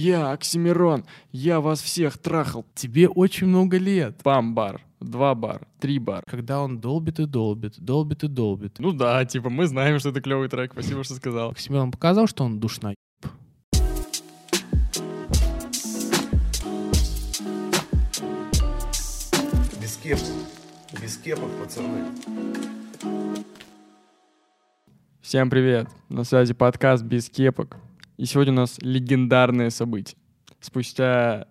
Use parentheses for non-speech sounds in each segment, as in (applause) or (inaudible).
Я Оксимирон, я вас всех трахал. Тебе очень много лет. Бам-бар, два бар, три бар. Когда он долбит и долбит, долбит и долбит. Ну да, типа мы знаем, что это клевый трек, спасибо, что сказал. Оксимирон показал, что он душна. Без кепок. Без кепок, пацаны. Всем привет, на связи подкаст «Без кепок». И сегодня у нас легендарное событие. Спустя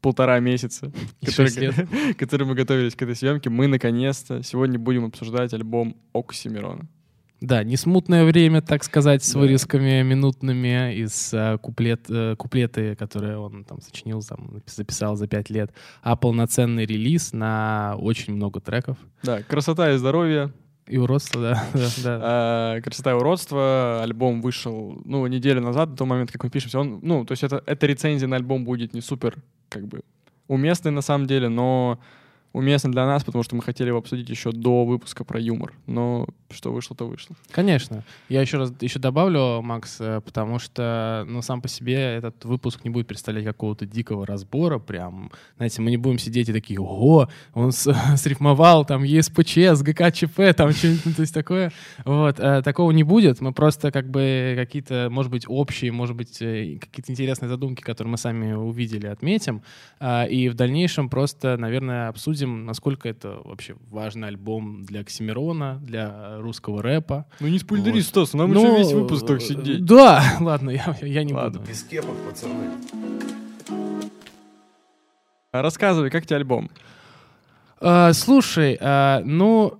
полтора месяца, (laughs) (laughs) которые мы готовились к этой съемке, мы наконец-то сегодня будем обсуждать альбом Оксимирона. Да, не смутное время, так сказать, с Да. вырезками минутными из а, куплет, э, куплеты, которые он там сочинил, там, записал за пять лет, а полноценный релиз на очень много треков. Да, «Красота и здоровье», И уродство, да. (laughs) А, «Красота и уродство». Альбом вышел, ну, неделю назад, до того момента, как мы пишемся. Он, ну, то есть это, эта рецензия на альбом будет не супер, как бы, уместной на самом деле, но уместной для нас, потому что мы хотели его обсудить еще до выпуска про юмор. Но что вышло, то вышло. Конечно. Я еще раз еще добавлю, Макс, э, потому что, ну, сам по себе этот выпуск не будет представлять какого-то дикого разбора. Прям, знаете, мы не будем сидеть и такие, ого, он с- (laughs) срифмовал там ЕСПЧ с ГКЧП, там что-нибудь то есть такое. Вот, э, такого не будет. Мы просто как бы какие-то, может быть, общие, может быть, э, какие-то интересные задумки, которые мы сами увидели, отметим. И в дальнейшем просто, наверное, обсудим, насколько это вообще важный альбом для Оксимирона, для русского рэпа. Ну не спойлери, Вот. Стас, нам Ну, еще весь выпуск так сидеть. Да, (laughs) ладно, я, я не Ладно. буду. Без кепок, пацаны. Рассказывай, как тебе альбом? А, слушай, а, ну,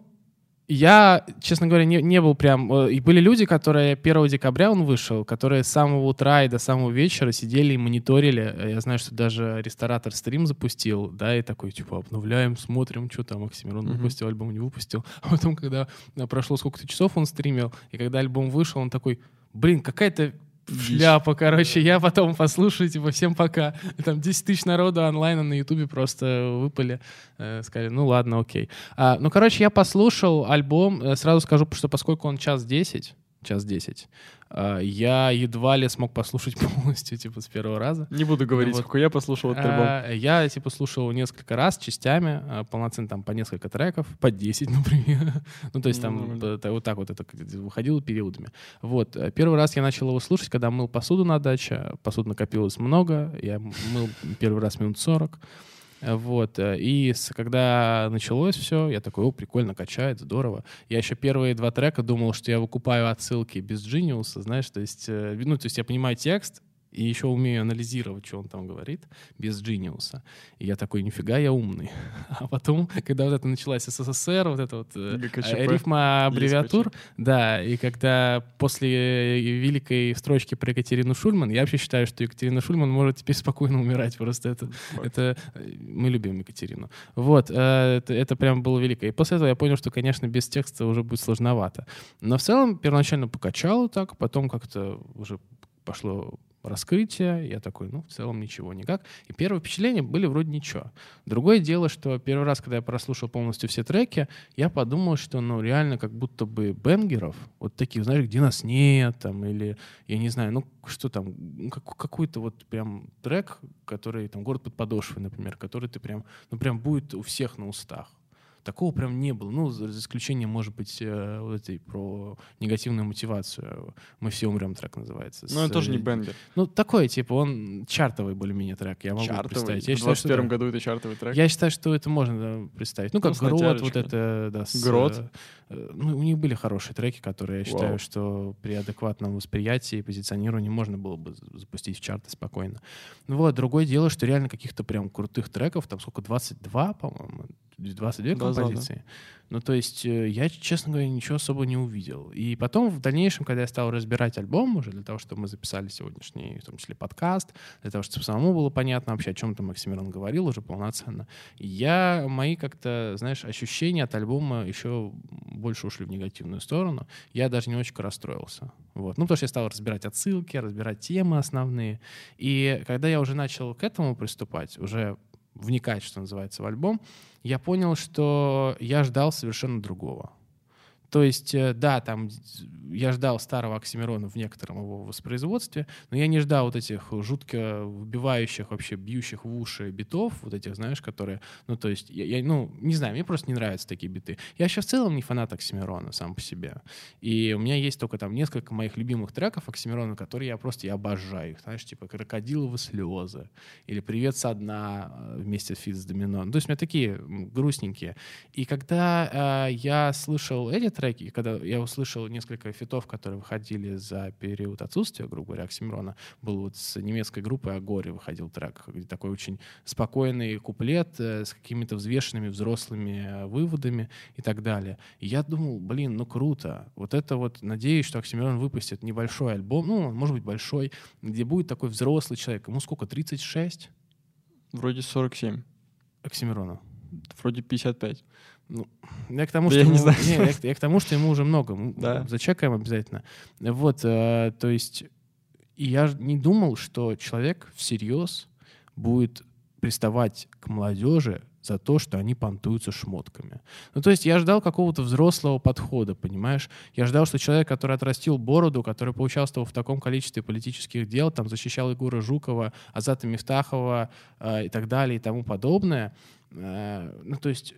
я, честно говоря, не, не был прям... э, И были люди, которые 1 декабря он вышел, которые с самого утра и до самого вечера сидели и мониторили. Я знаю, что даже ресторатор стрим запустил, да, и такой, типа, обновляем, смотрим, что там Оксимирон Мгм. выпустил, альбом не выпустил. (laughs) А потом, когда э, прошло сколько-то часов, он стримил, и когда альбом вышел, он такой, блин, какая-то шляпа, короче. Я потом послушаю, типа, всем пока. Там 10 тысяч народу онлайна на Ютубе просто выпали. Э, Сказали, ну ладно, окей. А, ну, короче, я послушал альбом. Э, Сразу скажу, что поскольку он час 10, час 10, а, я едва ли смог послушать (laughs) полностью, типа, с первого раза. Не буду говорить, вот. сколько я послушал этот альбом. А, Я, типа, слушал несколько раз частями, а, полноценно там по несколько треков, по 10, (laughs) например. ну, то есть там та- вот так вот это выходило периодами. Вот. э, Первый раз я начал его слушать, когда мыл посуду на даче. Посуды накопилось много. Я мыл первый раз минут 40. Вот. э, И с- когда началось все, я такой, о, прикольно, качает, здорово. Я еще первые два трека думал, что я выкупаю отсылки без Genius, знаешь, то есть, э, ну, то есть я понимаю текст, и еще умею анализировать, что он там говорит, без Genius. И я такой, нифига, я умный. (laughs) А потом, когда вот это началась СССР, вот это вот э, ГКЧП. э, рифма аббревиатур, да, и когда после э, великой строчки про Екатерину Шульман, я вообще считаю, что Екатерина Шульман может теперь (laughs) спокойно умирать, просто это, это мы любим Екатерину. Вот, это, это прям было велико. И после этого я понял, что, конечно, без текста уже будет сложновато. Но в целом первоначально покачало так, потом как-то уже пошло раскрытие, я такой, ну, в целом ничего, никак. И первые впечатления были вроде ничего. Другое дело, что первый раз, когда я прослушал полностью все треки, я подумал, что, ну, реально как будто бы бенгеров, вот таких, знаешь, где нас нет, там, или, я не знаю, ну, что там, ну, как- какой-то вот прям трек, который, там, «Город под подошвой», например, который ты прям, ну, прям будет у всех на устах. Такого прям не было. Ну, за исключением, может быть, э, вот этой про негативную мотивацию. «Мы все умрем» трек называется. Ну, это тоже не э, бенгер. Ну, такой, типа, он чартовый более-менее трек, я могу Чартовый. представить. В Я считаю, что 21 году это чартовый трек. Я считаю, что это можно да, представить. Ну, Ну, как с Грот, вот это, да. с, Грот? э, ну, у них были хорошие треки, которые я считаю, Вау. что при адекватном восприятии и позиционировании можно было бы за- запустить в чарты спокойно. Ну вот, другое дело, что реально каких-то прям крутых треков, там сколько, 22, по-моему, 22 Да, да, да. композиции. Ну, то есть э, я, честно говоря, ничего особо не увидел. И потом, в дальнейшем, когда я стал разбирать альбом уже, для того, чтобы мы записали сегодняшний, в том числе, подкаст, для того, чтобы самому было понятно вообще, о чем там Максимирон говорил уже полноценно, я, мои как-то, знаешь, ощущения от альбома еще больше ушли в негативную сторону. Я даже не очень расстроился. Вот. Ну, потому что я стал разбирать отсылки, разбирать темы основные. И когда я уже начал к этому приступать, уже вникать, что называется, в альбом, я понял, что я ждал совершенно другого. То есть, э, да, там я ждал старого Оксимирона в некотором его воспроизводстве, но я не ждал вот этих жутко вбивающих, вообще бьющих в уши битов, вот этих, знаешь, которые, ну, то есть, я, я, ну, не знаю, мне просто не нравятся такие биты. Я сейчас в целом не фанат Оксимирона сам по себе. И у меня есть только там несколько моих любимых треков Оксимирона, которые я просто я обожаю. Их, знаешь, типа «Крокодиловы слезы» или «Привет со дна» вместе с Фитц Домино. Ну, то есть у меня такие грустненькие. И когда э, я слышал эти треки, когда я услышал несколько фитов, которые выходили за период отсутствия, грубо говоря, Оксимирона, был вот с немецкой группой Агори выходил трек, где такой очень спокойный куплет э, с какими-то взвешенными взрослыми э, выводами и так далее. И я думал, блин, ну круто. Вот это вот, надеюсь, что Оксимирон выпустит небольшой альбом, ну, может быть, большой, где будет такой взрослый человек. Ему сколько, 36? Вроде 47. Оксимирона. Вроде 55. Ну, я к тому, Да что я не ему, знаю. не, я, к- я к тому, что ему уже много. Да. Зачекаем обязательно. Вот, э, то есть, я не думал, что человек всерьез будет приставать к молодежи за то, что они понтуются шмотками. Ну, то есть я ждал какого-то взрослого подхода, понимаешь? Я ждал, что человек, который отрастил бороду, который поучаствовал в таком количестве политических дел, там защищал Егора Жукова, Азата Мифтахова э, и так далее и тому подобное, э, ну, то есть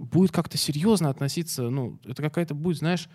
будет как-то серьезно относиться, ну, это какая-то будет, знаешь,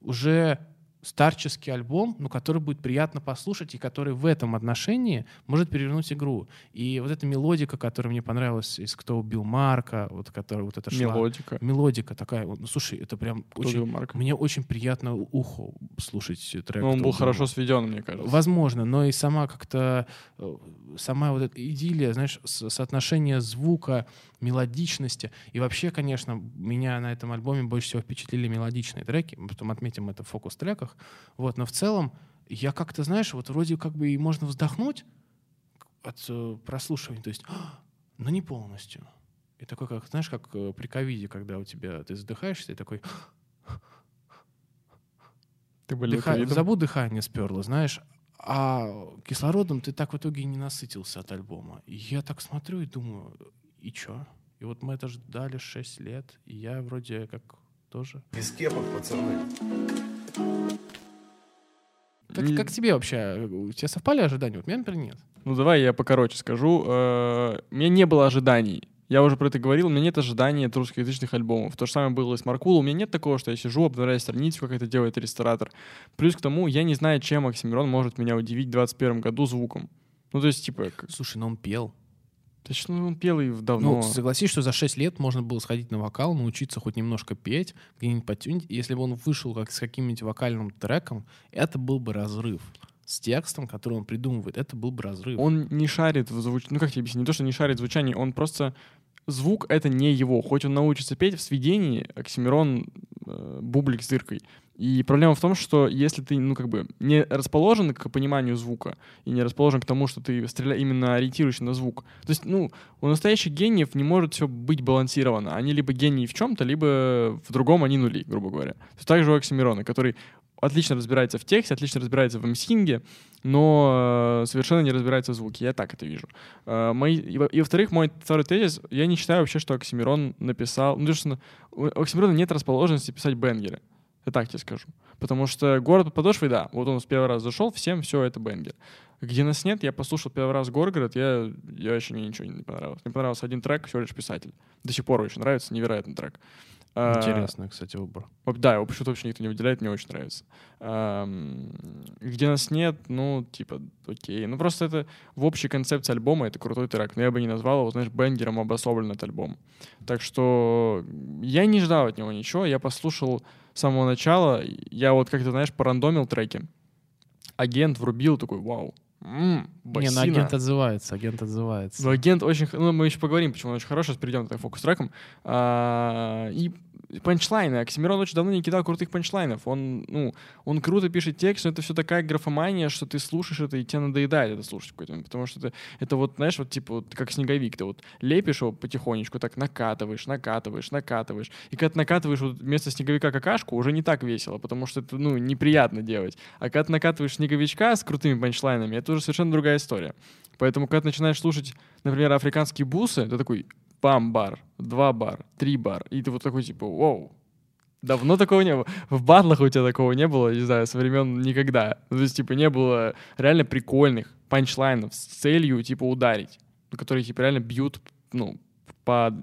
уже старческий альбом, но который будет приятно послушать и который в этом отношении может перевернуть игру. И вот эта мелодика, которая мне понравилась из «Кто убил Марка», вот которая вот эта шла. Мелодика. Мелодика такая, вот, ну, слушай, это прям Кто очень... Марка? Мне очень приятно ухо слушать трек. Ну, он «Кто был хорошо Марка». сведен, мне кажется. Возможно, но и сама как-то э, сама вот эта идиллия, знаешь, соотношение звука, мелодичности. И вообще, конечно, меня на этом альбоме больше всего впечатлили мелодичные треки. Мы потом отметим это в фокус-треках. Вот, но в целом я как-то, знаешь, вот вроде как бы и можно вздохнуть от э, прослушивания, то есть, «А, но не полностью. И такой, как, знаешь, как э, при ковиде, когда у тебя ты задыхаешься, и такой, Ты болел Дыха-? Забу дыхание сперло, знаешь. А кислородом ты так в итоге и не насытился от альбома. И я так смотрю и думаю, и чё? И вот мы это ждали 6 лет, и я вроде как тоже. Без кепок, пацаны. Как, как тебе вообще? У тебя совпали ожидания? Вот у меня, например, нет. Ну, давай я покороче скажу. Э, У меня не было ожиданий. Я уже про это говорил, у меня нет ожиданий от русскоязычных альбомов. То же самое было и с Маркулом. У меня нет такого, что я сижу, обновляю страницу, как это делает ресторатор. Плюс к тому, я не знаю, чем Оксимирон может меня удивить в 2021 году звуком. Ну, то есть, типа, как... Слушай, но он пел. Точно, он пел и давно. Ну, согласись, что за 6 лет можно было сходить на вокал, научиться хоть немножко петь, где-нибудь потюнить. Если бы он вышел как с каким-нибудь вокальным треком, это был бы разрыв. С текстом, который он придумывает, это был бы разрыв. Он не шарит в звуч... Ну, как тебе объяснить? Не то, что не шарит в звучании, он просто... Звук — это не его. Хоть он научится петь, в сведении Оксимирон э, бублик с дыркой. И проблема в том, что если ты, ну, как бы, не расположен к пониманию звука и не расположен к тому, что ты стреля... именно ориентируешься на звук, то есть, ну, у настоящих гениев не может все быть балансировано. Они либо гении в чем-то, либо в другом они нули, грубо говоря. То есть так же у Оксимирона, который отлично разбирается в тексте, отлично разбирается в мсинге, но э, совершенно не разбирается в звуке. Я так это вижу. Э, мои, и, и во-вторых, мой второй тезис, я не считаю вообще, что Оксимирон написал... Ну, то, что у Оксимирона нет расположенности писать бенгеры. Я так тебе скажу. Потому что «Город под подошвой», да, вот он с первого раза зашел, всем все это бенгер. Где нас нет, я послушал первый раз «Горгород», я, я вообще мне ничего не понравилось. Мне понравился один трек, всего лишь «Писатель». До сих пор очень нравится, невероятный трек. А, Интересный, кстати, выбор. Да, его почему-то вообще никто не выделяет, мне очень нравится. Ам, Где нас нет, ну, типа, окей. Ну, просто это в общей концепции альбома это крутой трек, но я бы не назвал его, знаешь, бенгером обособлен этот альбом. Так что я не ждал от него ничего, я послушал с самого начала, я вот как-то, знаешь, порандомил треки. Агент врубил, такой, вау, м, Не, ну агент отзывается, агент отзывается. Ну, агент очень... Ну, мы еще поговорим, почему он очень хороший. Сейчас перейдем к фокус-трекам. А, И панчлайны. Оксимирон очень давно не кидал крутых панчлайнов. Он, ну, он круто пишет текст, но это все такая графомания, что ты слушаешь это, и тебе надоедает это слушать какой-то. Потому что это, это вот, знаешь, вот типа вот как снеговик. Ты вот лепишь его потихонечку, так накатываешь, накатываешь, накатываешь. И когда ты накатываешь вот вместо снеговика какашку, уже не так весело, потому что это, ну, неприятно делать. А когда ты накатываешь снеговичка с крутыми панчлайнами, это уже совершенно другая история. Поэтому, когда ты начинаешь слушать, например, африканские бусы, ты такой, бам, бар, два бар, три бар. И ты вот такой, типа, вау, Давно такого не было. В батлах у тебя такого не было, не знаю, со времен никогда. Ну, то есть, типа, не было реально прикольных панчлайнов с целью, типа, ударить. Которые, типа, реально бьют, ну, по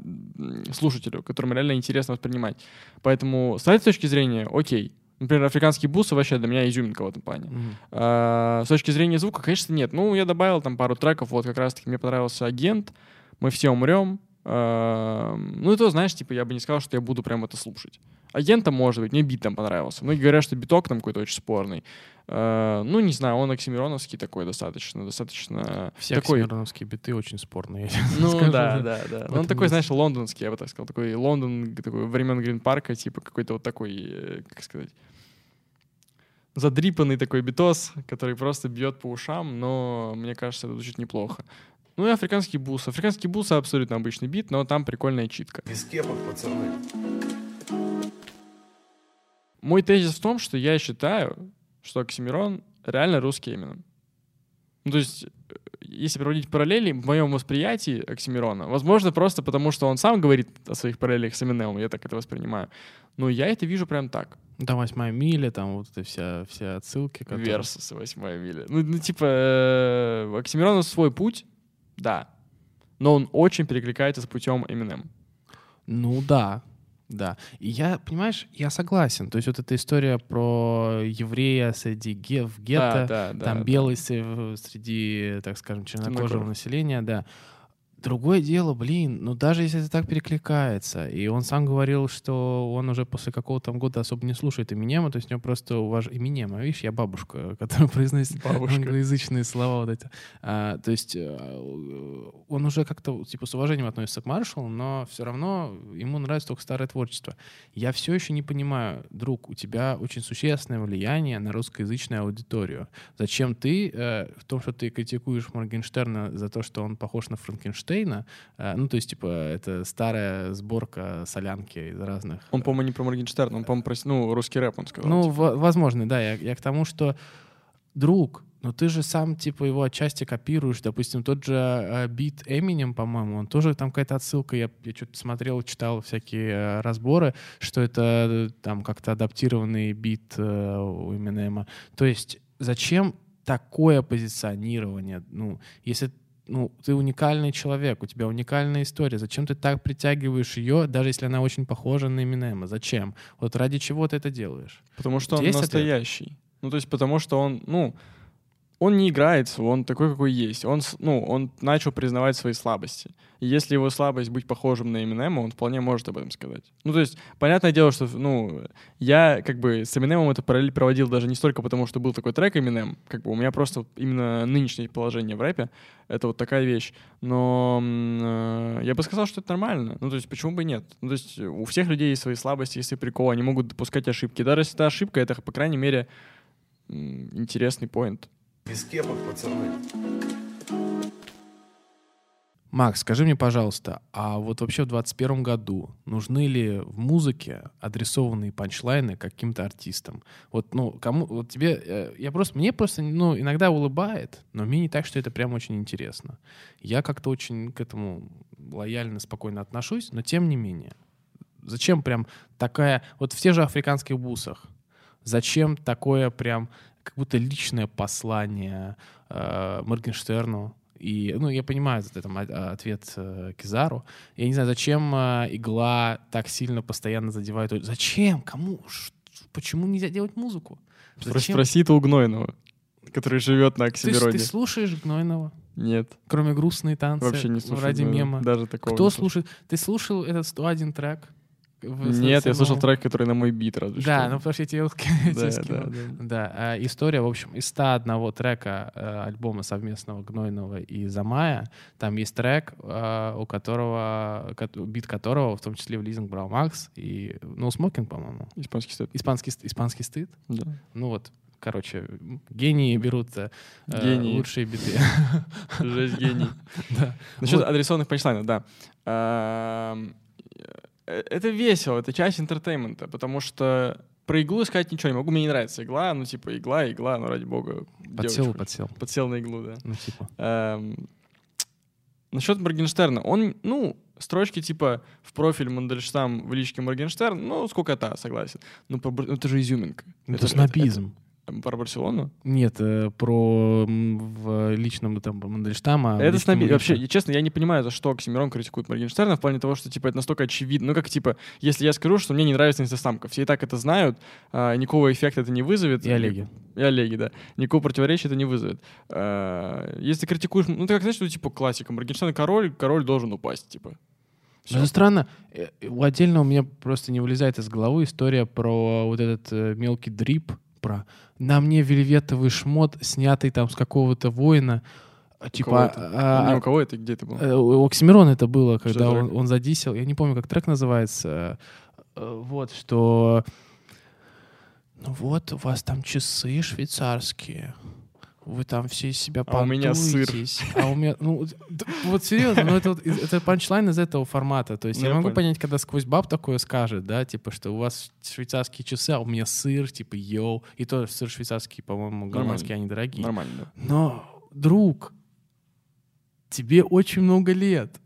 слушателю, которому реально интересно воспринимать. Поэтому с этой точки зрения, окей. Например, африканские бусы вообще для меня изюминка в этом плане. Мгм. А, с точки зрения звука, конечно, нет. Ну, я добавил там пару треков, вот как раз-таки мне понравился «Агент», «Мы все умрем». А, ну, и то, знаешь, типа, я бы не сказал, что я буду прям это слушать. «Агента» может быть, мне бит там понравился. Многие говорят, что биток там какой-то очень спорный. А, ну, не знаю, он оксимироновский такой достаточно, достаточно Все такой... оксимироновские биты очень спорные. (laughs) Ну, скажу, да, да. да, Ну, он такой, знаешь, лондонский, я бы так сказал. Такой Лондон, такой времен Грин-парка, типа какой-то вот такой, э, как сказать, задрипанный такой битос, который просто бьет по ушам, но мне кажется, это звучит неплохо. Ну и африканский бус. Африканский бус абсолютно обычный бит, но там прикольная читка. Без кепок, пацаны. Мой тезис в том, что я считаю, что Оксимирон реально русский Эминем. Ну, то есть, э, если проводить параллели, в моем восприятии Оксимирона, возможно, просто потому, что он сам говорит о своих параллелях с Эминемом, я так это воспринимаю, но я это вижу прям так. Там восьмая миля, там вот это вся, все отсылки. которые- Версус, восьмая миля. Ну, ну, типа, э, у Оксимирона свой путь, да, но он очень перекликается с путем Эминем. Ну да, да. И я, понимаешь, я согласен. То есть вот эта история про еврея среди ге- в гетто, да, да, там да. белый с- среди, так скажем, чернокожего Темнокожих. населения, да. Другое дело, блин, ну даже если это так перекликается, и он сам говорил, что он уже после какого-то года особо не слушает Эминема, то есть у него просто уваж... Эминема, видишь, я бабушка, (laughs) которая произносит Бабушка. англоязычные слова вот эти. А, то есть э, он уже как-то типа с уважением относится к Маршалу, но все равно ему нравится только старое творчество. Я все еще не понимаю, друг, у тебя очень существенное влияние на русскоязычную аудиторию. Зачем ты э, в том, что ты критикуешь Моргенштерна за то, что он похож на Франкенштейна, э, ну, то есть, типа, это старая сборка солянки из разных... Он, по-моему, не про Моргенштерн, он, по-моему, про, ну, русский рэп, он сказал. Ну, типа. во- возможно, да. Я, я к тому, что друг, но ты же сам, типа, его отчасти копируешь. Допустим, тот же э, бит Эминем, по-моему, он тоже там какая-то отсылка. Я, я что-то смотрел, читал всякие э, разборы, что это э, там как-то адаптированный бит э, у Эминема. То есть зачем такое позиционирование? Ну, если ну, ты уникальный человек, у тебя уникальная история. Зачем ты так притягиваешь ее, даже если она очень похожа на Эминема? Зачем? Вот ради чего ты это делаешь? Потому что Вот он есть ответ? настоящий. Ну, то есть потому что он, ну, он не играется, он такой, какой есть. Он, ну, он начал признавать свои слабости. И если его слабость быть похожим на Эминема, он вполне может об этом сказать. Ну, то есть, понятное дело, что, ну, я как бы с Эминемом это параллель проводил даже не столько потому, что был такой трек Эминем, как бы у меня просто именно нынешнее положение в рэпе, это вот такая вещь. Но э, я бы сказал, что это нормально. Ну, то есть, почему бы нет? Ну, то есть, у всех людей есть свои слабости, есть свои приколы, они могут допускать ошибки. Даже если это ошибка, это, по крайней мере, интересный поинт. Без кепок, пацаны. Макс, скажи мне, пожалуйста, а вот вообще в 2021 году нужны ли в музыке адресованные панчлайны каким-то артистам? Вот, ну, кому, вот тебе, э, я просто, мне просто, ну, иногда улыбает, но мне не так, что это прям очень интересно. Я как-то очень к этому лояльно, спокойно отношусь, но тем не менее. Зачем прям такая, вот в тех же африканских бусах, зачем такое прям как будто личное послание э, Моргенштерну? И, ну, я понимаю это, там, ответ э, Кизару. Я не знаю, зачем э, игла так сильно постоянно задевает. Зачем? Кому? Ш- Почему нельзя делать музыку? Зачем? Спроси это у Гнойного, который живет на Ты, Оксимироне. ты слушаешь Гнойного? Нет, Кроме грустные танцы вообще не слушаю. ради Гнойного. мема. Даже такого Кто слушает? Ты слушал этот 101 трек? В- Нет, я с слушал альбома? трек, который на мой бит разве Да, что. ну потому что я тебе я тебе да, да, да. Да, а, история, в общем, из 101 трека э, альбома совместного Гнойного и Замая, там есть трек, э, у которого, кот- бит которого в том числе в лизинг брал Макс и, ну, Смокинг, по-моему. Испанский стыд. Испанский, испанский стыд. Да. Ну вот, короче, гении берут э, э, Гении. лучшие биты. Жесть гений. (laughs) Да. Насчет Вот. адресованных панчлайнов, да. Э, Это весело, это часть entertainment а, потому что про иглу сказать ничего не могу, мне не нравится игла, ну типа игла, игла, ну ради бога. Подсел, девочку. подсел. Подсел на иглу, да. Ну, типа. Эм, насчет Моргенштерна, он, ну, строчки типа в профиль Мандельштам в личке Моргенштерн, ну, сколько-то, согласен. Ну, ну, это же изюминка. Это снобизм. это- про Барселону? Нет, э, про в личном там Мандельштама. это снобизм. Вообще, честно, я не понимаю, за что Оксимирон критикует Моргенштерна в плане того, что, типа, это настолько очевидно. Ну, как, типа, если я скажу, что мне не нравится инстасамка, все и так это знают, а, никакого эффекта это не вызовет. И Олеги. И Олеги, да. Никакого противоречия это не вызовет. А, если критикуешь, ну, ты как, знаешь, ну, типа, классика. Моргенштерн король, король должен упасть, типа. Но Это странно. Э, у- Отдельно у меня просто не вылезает из головы история про вот этот э, мелкий дрип, про на мне вельветовый шмот, снятый там с какого-то воина. А, Типа, это? а, не у кого это, где это было? э, у Оксимирона это было, когда он, он задисел. Я не помню, как трек называется. Э, Вот, что... Ну вот, у вас там часы швейцарские. Вы там все из себя А у меня сыр. А у меня... Ну, вот серьезно, ну это, вот это панчлайн из этого формата. То есть Ну, я я могу понять, когда сквозь баб такое скажет, да, типа, что у вас швейцарские часы, а у меня сыр, типа, йоу. И то сыр швейцарский, по-моему, голландские, они дорогие. Нормально, да. Но, друг, тебе очень много лет.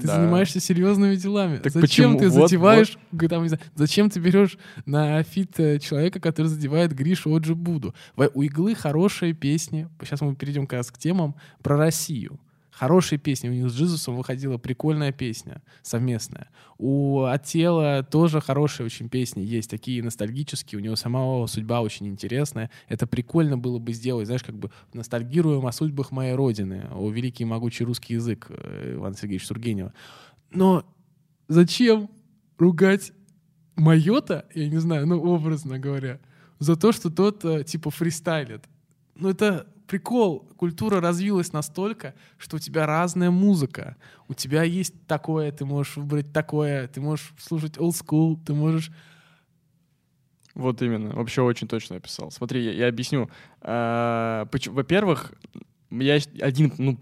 Ты Да. занимаешься серьезными делами. Так зачем почему? ты Вот, задеваешь, г- там, не знаю, зачем ты берешь на feat э, человека, который задевает Гришу OG Буду? У Иглы хорошая песня. Сейчас мы перейдем как раз к темам про Россию. Хорошие песни. У них с Джизусом выходила прикольная песня совместная. У ATL а тоже хорошие очень песни есть, такие ностальгические. У него самого судьба очень интересная. Это прикольно было бы сделать, знаешь, как бы ностальгируем о судьбах моей родины, о великий и могучий русский язык э, Ивана Сергеевича Тургенева. Но зачем ругать Майота, я не знаю, ну, образно говоря, за то, что тот, э, типа, фристайлит? Ну, это прикол. Культура развилась настолько, что у тебя разная музыка. У тебя есть такое, ты можешь выбрать такое, ты можешь слушать old school, ты можешь... Вот именно. Вообще очень точно описал. Смотри, я, я объясню. А, Во-первых, я один, ну,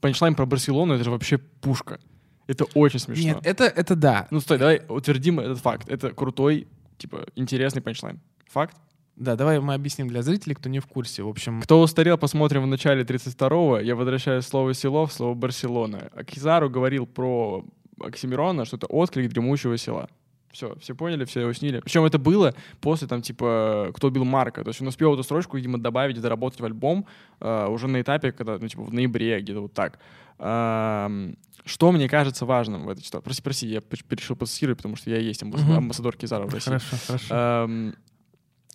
панчлайн про Барселону, это же вообще пушка. Это очень смешно. Нет, это, это да. Ну, стой, давай утвердим этот факт. Это крутой, типа, интересный панчлайн. Факт. Да, давай мы объясним для зрителей, кто не в курсе. В общем, Кто устарел, посмотрим в начале 32-го. Я возвращаю слово село в слово Барселона. Акизару говорил про Оксимирона, что это отклик дремучего села. Все, все поняли, все уснили. Причем это было после, там, типа, кто убил Марка. То есть он успел эту строчку, видимо, добавить доработать в альбом э, уже на этапе, когда, ну, типа, в ноябре, где-то вот так. Ам, что мне кажется важным в этой ситуации? Прости, прости, я решил процессировать, потому что я и есть амбассадор, Мгм. амбассадор Кизара в России. хорошо, хорошо. Эм,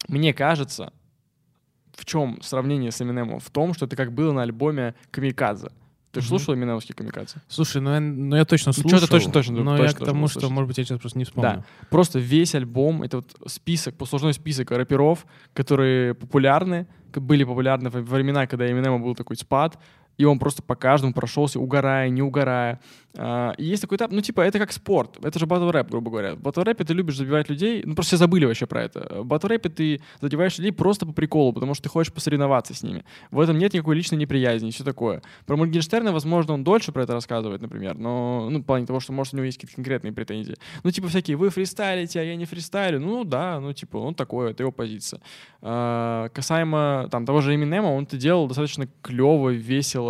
мне кажется, в чем сравнение с Эминемом? В том, что это как было на альбоме Камикадзе. Ты же слушал Эминемовский Камикадзе? Слушай, ну я, ну я точно Ну, слушал. чё-то точно, точно, Но точно я к тому, что, может быть, я сейчас просто не вспомню. Да. Просто весь альбом — это вот список, послужной список рэперов, которые популярны, были популярны во времена, когда Эминема был такой спад, и он просто по каждому прошелся, угорая, не угорая. А, и есть такой этап, ну, типа, это как спорт. Это же батл рэп, грубо говоря. В батл рэпе ты любишь забивать людей, ну, просто все забыли вообще про это. В батл рэпе ты задеваешь людей просто по приколу, потому что ты хочешь посоревноваться с ними. В этом нет никакой личной неприязни и все такое. Про Моргенштерна, возможно, он дольше про это рассказывает, например, но, ну, в плане того, что, может, у него есть какие-то конкретные претензии. Ну, типа, всякие, вы фристайлите, а я не фристайлю. Ну, да, ну, типа, он такой, это его позиция. А, касаемо, там, того же Эминема, он это делал достаточно клево, весело,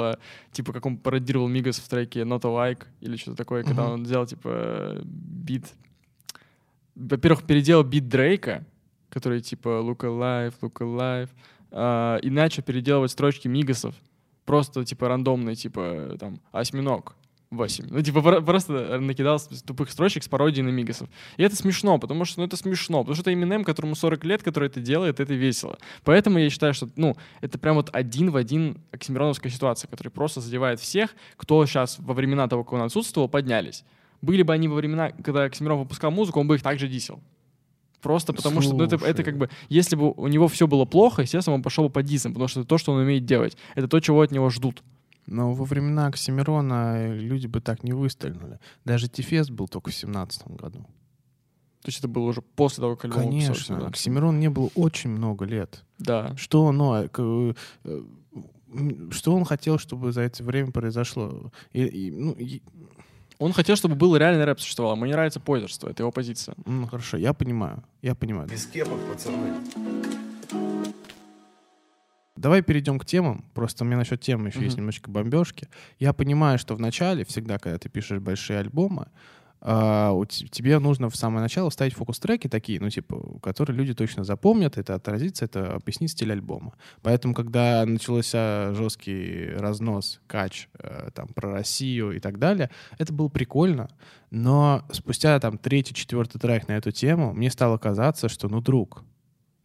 типа, как он пародировал Мигас в треке Not Alike или что-то такое, когда Мгм. он взял, типа, бит... Во-первых, переделал бит Дрейка, который, типа, Look Alive, Look Alive, а, и начал переделывать строчки Мигасов, просто, типа, рандомные, типа, там, осьминог, 8. Ну, типа, про- просто накидал с- тупых строчек с пародией на Мигасов. И это смешно, потому что, ну, это смешно, потому что это Eminem, которому 40 лет, который это делает, это весело. Поэтому я считаю, что, ну, это прям вот один в один оксимироновская ситуация, которая просто задевает всех, кто сейчас во времена того, как он отсутствовал, поднялись. Были бы они во времена, когда Оксимирон выпускал музыку, он бы их также дисел. Просто потому что, ну, это, это Слушай. как бы, если бы у него все было плохо, естественно, он пошел бы по дисам, потому что это то, что он умеет делать. Это то, чего от него ждут. Но во времена Оксимирона люди бы так не выстрельнули. Даже Тифест был только в семнадцатом году. То есть это было уже после того, как альбом Конечно, да. Оксимирон не было очень много лет. Да. Что, ну, э, что он хотел, чтобы за это время произошло? И, и, ну, и- Он хотел, чтобы был реальный рэп существовал. Ему не нравится позерство, это его позиция. ну, хорошо, я понимаю, я понимаю. Без кепок, пацаны. Давай перейдем к темам. Просто у меня насчет темы еще Мгм. есть немножечко бомбежки. Я понимаю, что в начале, всегда, когда ты пишешь большие альбомы, те- тебе нужно в самое начало ставить фокус-треки такие, ну, типа, которые люди точно запомнят, это отразится, это объяснит стиль альбома. Поэтому, когда начался жесткий разнос, кач, э, там, про Россию и так далее, это было прикольно, но спустя, там, третий, четвертый трек на эту тему, мне стало казаться, что, ну, друг,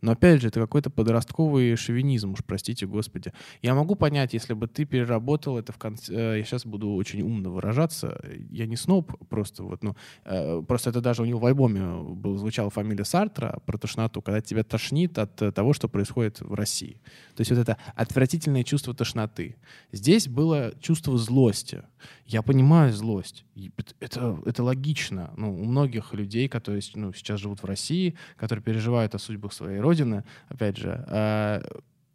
но опять же, это какой-то подростковый шовинизм, уж простите, господи. Я могу понять, если бы ты переработал это в конце... э, Я сейчас буду очень умно выражаться. Я не сноб, просто вот, ну... э, Просто это даже у него в альбоме был, звучала фамилия Сартра про тошноту, когда тебя тошнит от того, что происходит в России. То есть вот это отвратительное чувство тошноты. Здесь было чувство злости. Я понимаю злость. Это, это логично. Ну, у многих людей, которые ну, сейчас живут в России, которые переживают о судьбах своей родины, опять же, э,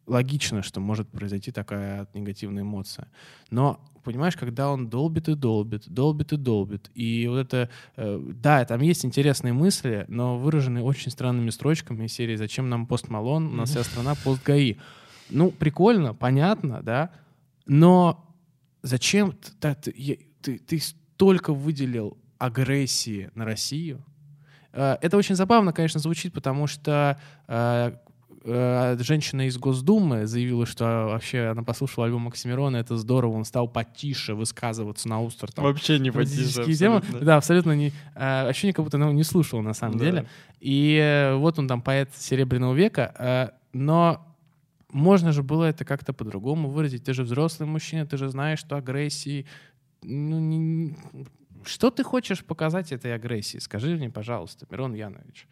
логично, что может произойти такая негативная эмоция. Но, понимаешь, когда он долбит и долбит, долбит и долбит, и вот это... э, да, там есть интересные мысли, но выраженные очень странными строчками из серии «Зачем нам пост Малон? У нас вся страна пост ГАИ». Ну, прикольно, понятно, да, но зачем ты, я- ты, ты столько выделил агрессии на Россию? Э, Это очень забавно, конечно, звучит, потому что э, э, женщина из Госдумы заявила, что вообще она послушала альбом Оксимирона, это здорово, он стал потише высказываться на устро. Там, Вообще не потише. темы. абсолютно. Да, абсолютно не... э, ощущение, как будто она его не слушала на самом Да. деле. И вот он там поэт Серебряного века, но можно же было это как-то по-другому выразить. Ты же взрослый мужчина, ты же знаешь, что агрессии... ну, не- Что ты хочешь показать этой агрессии? Скажи мне, пожалуйста, Мирон Янович.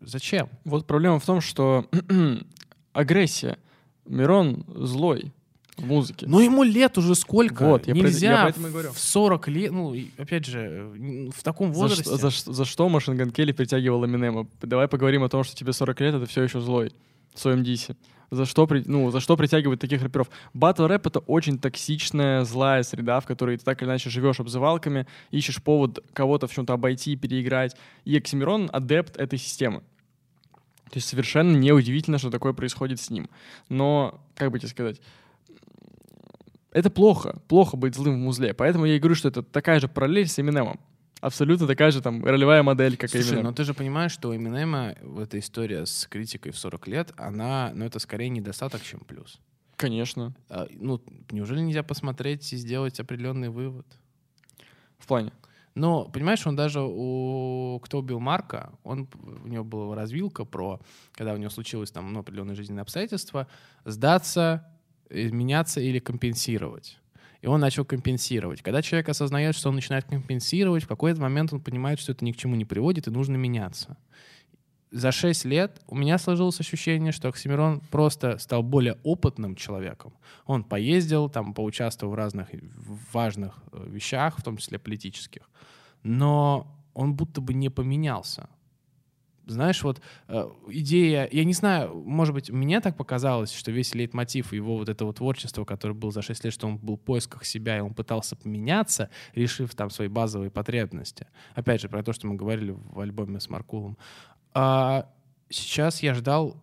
Зачем? Вот проблема в том, что (clears throat) агрессия. Мирон злой в музыке. Ну, ему лет уже сколько? Вот, я про Нельзя я поэтому и говорю. в 40 лет, ну, опять же, в таком За, возрасте... что- за, за что Машин Ган Келли притягивал Эминема? Давай поговорим о том, что тебе 40 лет, это все еще злой в своем дисе. За что, ну, за что притягивать таких рэперов? Батл рэп — это очень токсичная, злая среда, в которой ты так или иначе живешь обзывалками, ищешь повод кого-то в чем-то обойти, переиграть. И Оксимирон — адепт этой системы. То есть совершенно неудивительно, что такое происходит с ним. Но, как бы тебе сказать, это плохо. Плохо быть злым в музле. Поэтому я и говорю, что это такая же параллель с Эминемом. Абсолютно такая же там ролевая модель, как Слушай, Эминем. но ты же понимаешь, что у Эминема вот эта история с критикой в 40 лет, она, ну, это скорее недостаток, чем плюс. Конечно. А, ну, неужели нельзя посмотреть и сделать определенный вывод? В плане. Но, понимаешь, он даже у «Кто убил Марка», он, у него была развилка про, когда у него случилось там ну, определенные жизненные обстоятельства, сдаться, изменяться или компенсировать. И он начал компенсировать. Когда человек осознает, что он начинает компенсировать, в какой-то момент он понимает, что это ни к чему не приводит, и нужно меняться. За 6 лет у меня сложилось ощущение, что Оксимирон просто стал более опытным человеком. Он поездил, там, поучаствовал в разных важных э, вещах, в том числе политических, но он будто бы не поменялся. Знаешь, вот э, идея, я не знаю, может быть, мне так показалось, что весь лейтмотив его вот этого творчества, которое было за 6 лет, что он был в поисках себя, и он пытался поменяться, решив там свои базовые потребности. Опять же, про то, что мы говорили в альбоме с Маркулом. А сейчас я ждал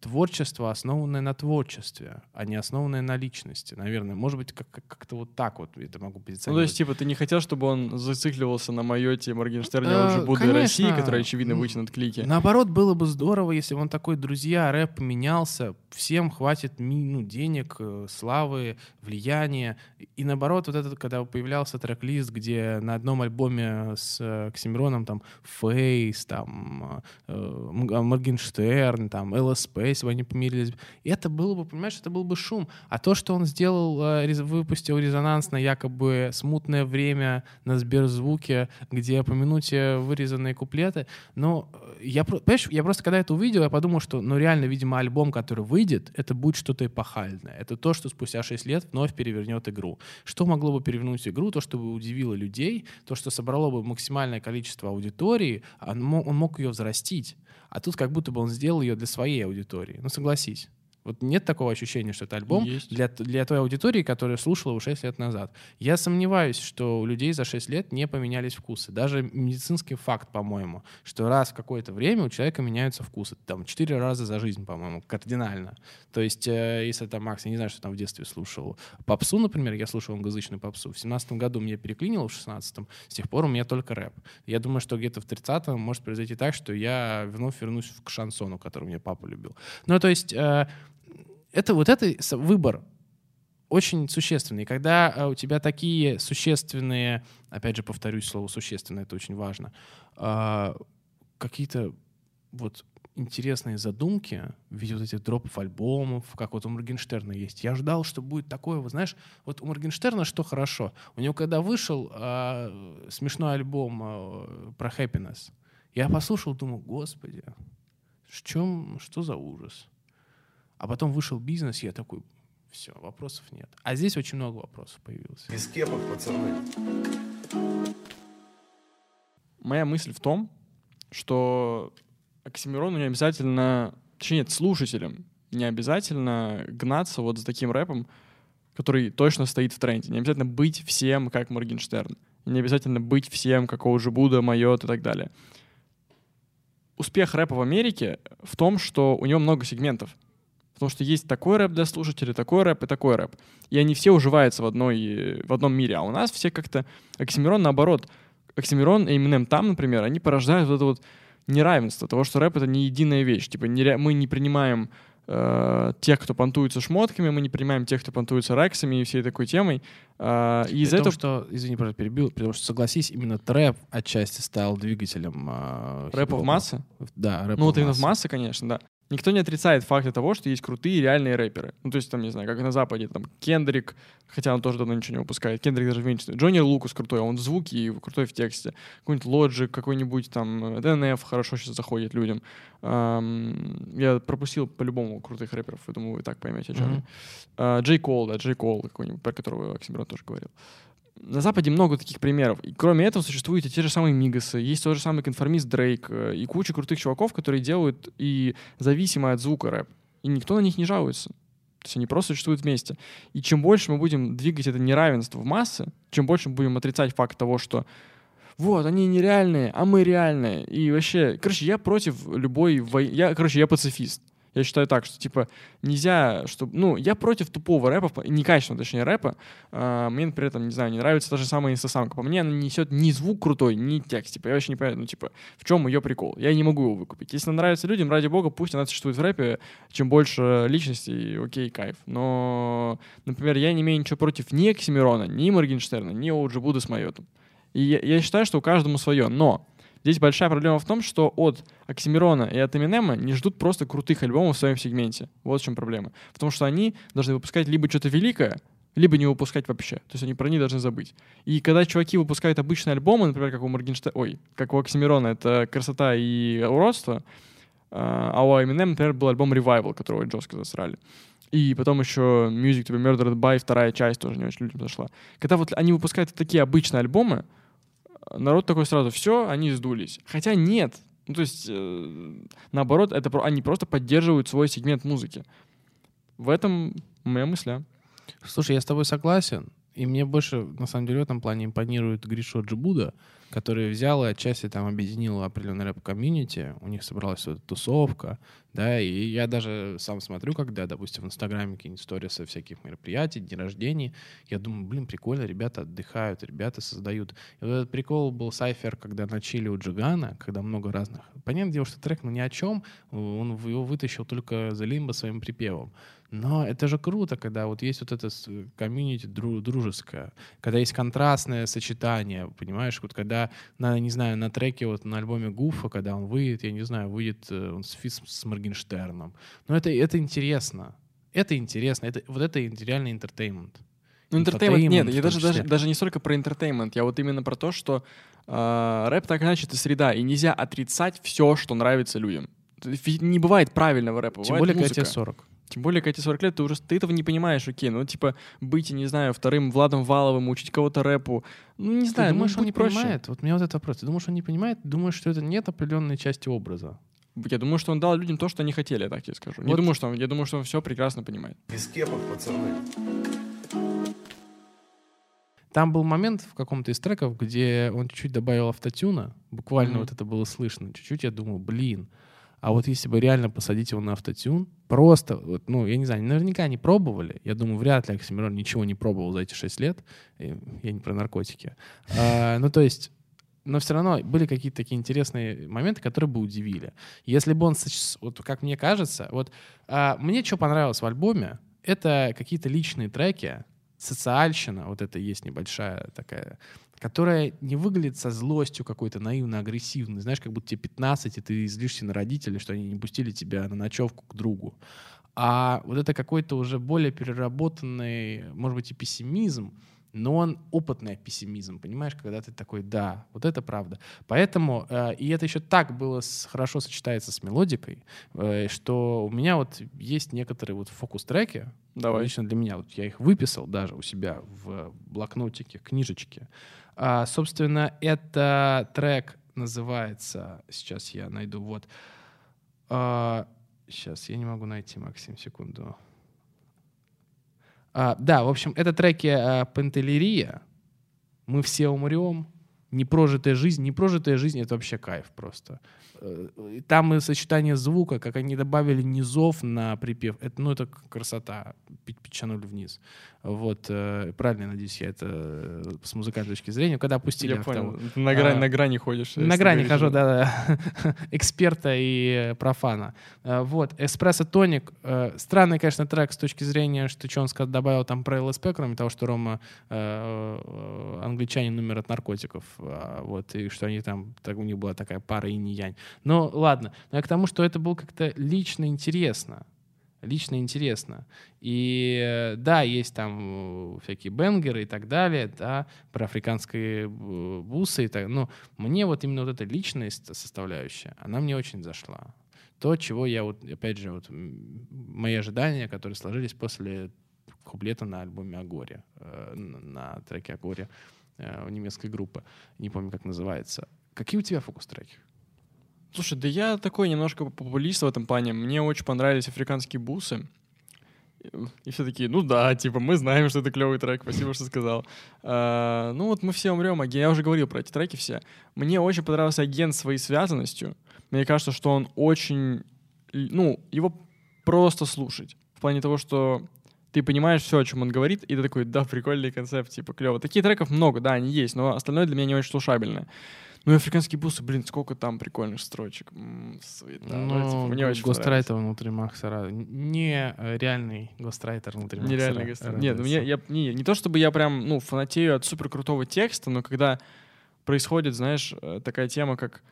творчество, основанное на творчестве, а не основанное на личности, наверное. Может быть, как- как- как-то вот так вот это могу Ну, то позиционировать. есть, типа, ты не хотел, чтобы он зацикливался на Майоте, Моргенштерне, Э, уже Будды конечно. России, которые, очевидно, вытянут клики. Наоборот, было бы здорово, если бы он такой, друзья, рэп поменялся, всем хватит ну, денег, э, славы, влияния. И наоборот, вот этот, когда появлялся трек-лист, где на одном альбоме с э, Оксимироном там Фейс, там э, а, Моргенштерн, там ЛСП, если бы они помирились, это было бы, понимаешь, это был бы шум. А то, что он сделал, э, выпустил резонансно якобы «Смутное время» на Сберзвуке, где по минуте вырезанные куплеты, ну, э, я, понимаешь, я просто когда это увидел, я подумал, что, ну, реально, видимо, альбом, который выйдет, это будет что-то эпохальное. Это то, что спустя 6 лет вновь перевернет игру. Что могло бы перевернуть игру? То, что бы удивило людей, то, что собрало бы максимальное количество аудитории, он мог, он мог ее взрастить. А тут как будто бы он сделал ее для своей аудитории. Ну, согласись. Вот нет такого ощущения, что это альбом Есть. для, для той аудитории, которая слушала его 6 лет назад. Я сомневаюсь, что у людей за 6 лет не поменялись вкусы. Даже медицинский факт, по-моему, что раз в какое-то время у человека меняются вкусы. Там 4 раза за жизнь, по-моему, кардинально. То есть, э, если там Макс, я не знаю, что там в детстве слушал. Попсу, например, я слушал англоязычную попсу. В 17 году мне переклинило, в 16 С тех пор у меня только рэп. Я думаю, что где-то в 30-м может произойти так, что я вновь вернусь к шансону, который мне папа любил. Ну, то есть, э, это вот это выбор очень существенный. Когда э, у тебя такие существенные, опять же, повторюсь слово существенное, это очень важно, а, какие-то вот интересные задумки в виде вот этих дропов альбомов, как вот у Моргенштерна есть. Я ждал, что будет такое, вот знаешь, вот у Моргенштерна что хорошо. У него когда вышел а, смешной альбом а, про Happiness, я послушал, думал, господи, в чем, что за ужас? А потом вышел бизнес, и я такой, все, вопросов нет. А здесь очень много вопросов появилось. Без кепок, пацаны. Моя мысль в том, что Оксимирону не обязательно, точнее нет, слушателям не обязательно гнаться вот за таким рэпом, который точно стоит в тренде. Не обязательно быть всем, как Моргенштерн. Не обязательно быть всем, как Оуджи Буда, Майот и так далее. Успех рэпа в Америке в том, что у него много сегментов. Потому что есть такой рэп для слушателей, такой рэп и такой рэп. И они все уживаются в, одной, в одном мире. А у нас все как-то... Оксимирон наоборот. Оксимирон и Eminem там, например, они порождают вот это вот неравенство того, что рэп — это не единая вещь. Типа нере- мы не принимаем э, тех, кто понтуется шмотками, мы не принимаем тех, кто понтуется рексами и всей такой темой. Э, и из-за этого что, извини, пожалуйста, перебил, потому что, согласись, именно трэп отчасти стал двигателем э, рэпа в массы. Да, рэпа Ну, вот именно в массы, конечно, да. Никто не отрицает факта того, что есть крутые реальные рэперы. Ну, то есть, там, не знаю, как на Западе, там, Кендрик, хотя он тоже давно ничего не выпускает. Кендрик даже меньше. Джонни Лукас крутой, он в звуке и крутой в тексте. Какой-нибудь Logic, какой-нибудь там э, ДНФ хорошо сейчас заходит людям. Ам, я пропустил по-любому крутых рэперов, я думаю, вы так поймете, о чем Мгм. я. А, Джей Кол, да, Джей Кол какой-нибудь, про которого Оксимирон тоже говорил. На Западе много таких примеров. И кроме этого существуют и те же самые Мигасы, есть тот же самый конформист Дрейк э, и куча крутых чуваков, которые делают и зависимо от звука рэп. И никто на них не жалуется. То есть они просто существуют вместе. И чем больше мы будем двигать это неравенство в массы, чем больше мы будем отрицать факт того, что вот, они нереальные, а мы реальные. И вообще, короче, я против любой войны. Я, короче, я пацифист. Я считаю так, что, типа, нельзя, чтобы... Ну, я против тупого рэпа, некачественного, точнее, рэпа. А, мне, например, там, не знаю, не нравится та же самая инстасамка. По мне она несет ни звук крутой, ни текст. Типа, я вообще не понимаю, ну, типа, в чем ее прикол? Я не могу его выкупить. Если она нравится людям, ради бога, пусть она существует в рэпе. Чем больше личностей, окей, кайф. Но, например, я не имею ничего против ни Оксимирона, ни Моргенштерна, ни Оуджи Буды с Майотом. И я, я считаю, что у каждому свое. Но здесь большая проблема в том, что от Оксимирона и от Эминема не ждут просто крутых альбомов в своем сегменте. Вот в чем проблема. Потому что они должны выпускать либо что-то великое, либо не выпускать вообще. То есть они про них должны забыть. И когда чуваки выпускают обычные альбомы, например, как у Моргенштерна, ой, как у Оксимирона, это «Красота и уродство», а у Eminem, например, был альбом Revival, которого жестко засрали. И потом еще Music to be Murdered by, вторая часть тоже не очень людям зашла. Когда вот они выпускают такие обычные альбомы, народ такой сразу, все, они сдулись. Хотя нет. Ну, то есть, э, наоборот, это про- они просто поддерживают свой сегмент музыки. В этом моя мысля. Слушай, я с тобой согласен. И мне больше, на самом деле, в этом плане импонирует Гриша OG Buda, который взял и отчасти там объединил определенный рэп-комьюнити. У них собралась вот эта тусовка, да, и я даже сам смотрю, когда, допустим, в Инстаграме какие-нибудь сторисы всяких мероприятий, дней рождений, я думаю, блин, прикольно, ребята отдыхают, ребята создают. И вот этот прикол был сайфер, когда на чили у Джигана, когда много разных... Понятное дело, что трек, ну, ни о чем, он его вытащил только за лимбо своим припевом. Но это же круто, когда вот есть вот это комьюнити дру- дружеское, когда есть контрастное сочетание, понимаешь, вот когда, на, не знаю, на треке, вот на альбоме Гуфа, когда он выйдет, я не знаю, выйдет э, он с, с Моргенштерном. Но это, это интересно. Это интересно. Это, вот это реальный entertainment. Ну, entertainment нет, я даже, даже, даже не столько про entertainment, я вот именно про то, что э, рэп так иначе это среда, и нельзя отрицать все, что нравится людям. Не бывает правильного рэпа, Тем более, когда тебе 40. Тем более, когда тебе 40 лет, ты уже ты этого не понимаешь, окей, ну, типа, быть, не знаю, вторым Владом Валовым, учить кого-то рэпу, ну, не Ты знаю, думаешь, ну, он не проще. понимает? Вот у меня вот этот вопрос. Ты думаешь, он не понимает? Думаешь, что это нет определенной части образа? Я думаю, что он дал людям то, что они хотели, я так тебе скажу. Не Вот. думаю, что он, я думаю, что он все прекрасно понимает. Без кепок, пацаны. Там был момент в каком-то из треков, где он чуть-чуть добавил автотюна. Буквально Мгм. вот это было слышно. Чуть-чуть я думал, блин, а вот если бы реально посадить его на автотюн, просто, вот, ну, я не знаю, наверняка они пробовали. Я думаю, вряд ли Оксимирон ничего не пробовал за эти шесть лет. Э, Я не про наркотики. А, ну, то есть, но все равно были какие-то такие интересные моменты, которые бы удивили. Если бы он, вот как мне кажется, вот а, мне что понравилось в альбоме, это какие-то личные треки, социальщина, вот это есть небольшая такая, которая не выглядит со злостью какой-то наивно-агрессивной. Знаешь, как будто тебе 15, и ты злишься на родителей, что они не пустили тебя на ночевку к другу. А вот это какой-то уже более переработанный, может быть, и пессимизм, но он опытный пессимизм, понимаешь, когда ты такой, да, вот это правда. Поэтому, э, и это еще так было с- хорошо сочетается с мелодикой, э, что у меня вот есть некоторые вот фокус-треки, Давай. лично для меня, вот я их выписал даже у себя в блокнотике, книжечке. А, собственно, это трек называется, сейчас я найду, вот, А, сейчас я не могу найти, Максим, секунду. А, да, в общем, это треки а, Пантелерия. Мы все умрем. Непрожитая жизнь. Непрожитая жизнь — это вообще кайф просто. Э, Там и сочетание звука, как они добавили низов на припев. Это, ну, это красота. Пичанули вниз. Вот. э, Правильно, надеюсь, я это э, с музыкальной точки зрения. Когда опустили Я октаву. понял. На, грани, А, на грани ходишь. На грани хожу, да, да. (laughs) Эксперта и профана. Вот. Эспрессо Тоник. Странный, конечно, трек с точки зрения, что, что он сказал, добавил там про ЛСП, кроме того, что Рома англичанин умер от наркотиков. а, Вот. И что они там, так, у них была такая пара и янь. Ну, ладно. Но я к тому, что это было как-то лично интересно. Лично интересно. И э, да, есть там э, всякие бенгеры и так далее, да, про африканские э, бусы и так. Но мне вот именно вот эта личность составляющая, она мне очень зашла. То, чего я вот, опять же, вот мои ожидания, которые сложились после куплета на альбоме Агоре, на треке Агоре у немецкой группы. Не помню, как называется. Какие у тебя фокус-треки? Слушай, да я такой немножко популист в этом плане. Мне очень понравились африканские бусы. И все такие, ну да, типа, мы знаем, что это клевый трек, спасибо, что сказал. А, ну вот мы все умрем, Аген- я уже говорил про эти треки все. Мне очень понравился агент своей связанностью. Мне кажется, что он очень, ну, его просто слушать. В плане того, что ты понимаешь все, о чем он говорит, и ты такой, да, прикольный концепт, типа, клево. Таких треков много, да, они есть, но остальное для меня не очень слушабельное. Ну и африканские бусы, блин, сколько там прикольных строчек. Суета. Ну, типа, мне очень понравилось. гострайтер внутри Макса Не э, реальный гострайтер внутри Макса Нереально Ра- гастро- Нет, ну, мне, я, не, не то чтобы я прям, ну, фанатею от супер крутого текста, но когда происходит, знаешь, э, такая тема, как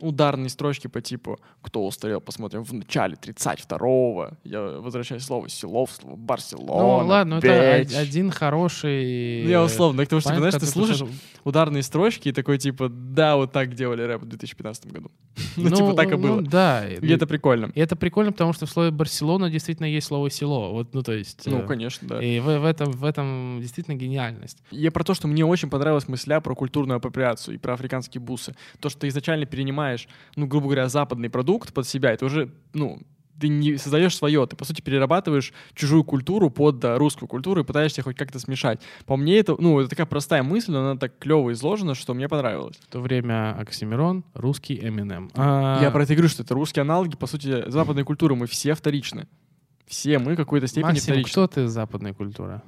ударные строчки по типу «Кто устарел, посмотрим в начале 32-го». Я возвращаю слово «Селов», слово «Барселона», Ну ладно, это «Бич». од- один хороший... Ну, я условно, потому что, знаешь, ты слушаешь ударные строчки и такой, типа, да, вот так делали рэп в 2015 году. (laughs) Ну, Ну, типа, так и ну, было. да. И это прикольно. И это прикольно, потому что в слове Барселона действительно есть слово село. Вот, ну, то есть. Ну, э, конечно, да. И в, в этом, в этом действительно гениальность. Я про то, что мне очень понравилась мысля про культурную апроприацию и про африканские бусы. То, что изначально перенимаешь, ну, грубо говоря, западный продукт под себя, это уже, ну, ты не создаешь свое, ты, по сути, перерабатываешь чужую культуру под да, русскую культуру и пытаешься хоть как-то смешать. По мне, это, ну, это такая простая мысль, но она так клево изложена, что мне понравилось. В то время Оксимирон, русский Эминем. А, Я про это говорю, что это русские аналоги, по сути, западной культуры, мы все вторичны. Все мы в какой-то степени Максим, вторичны. кто ты из западной культуры?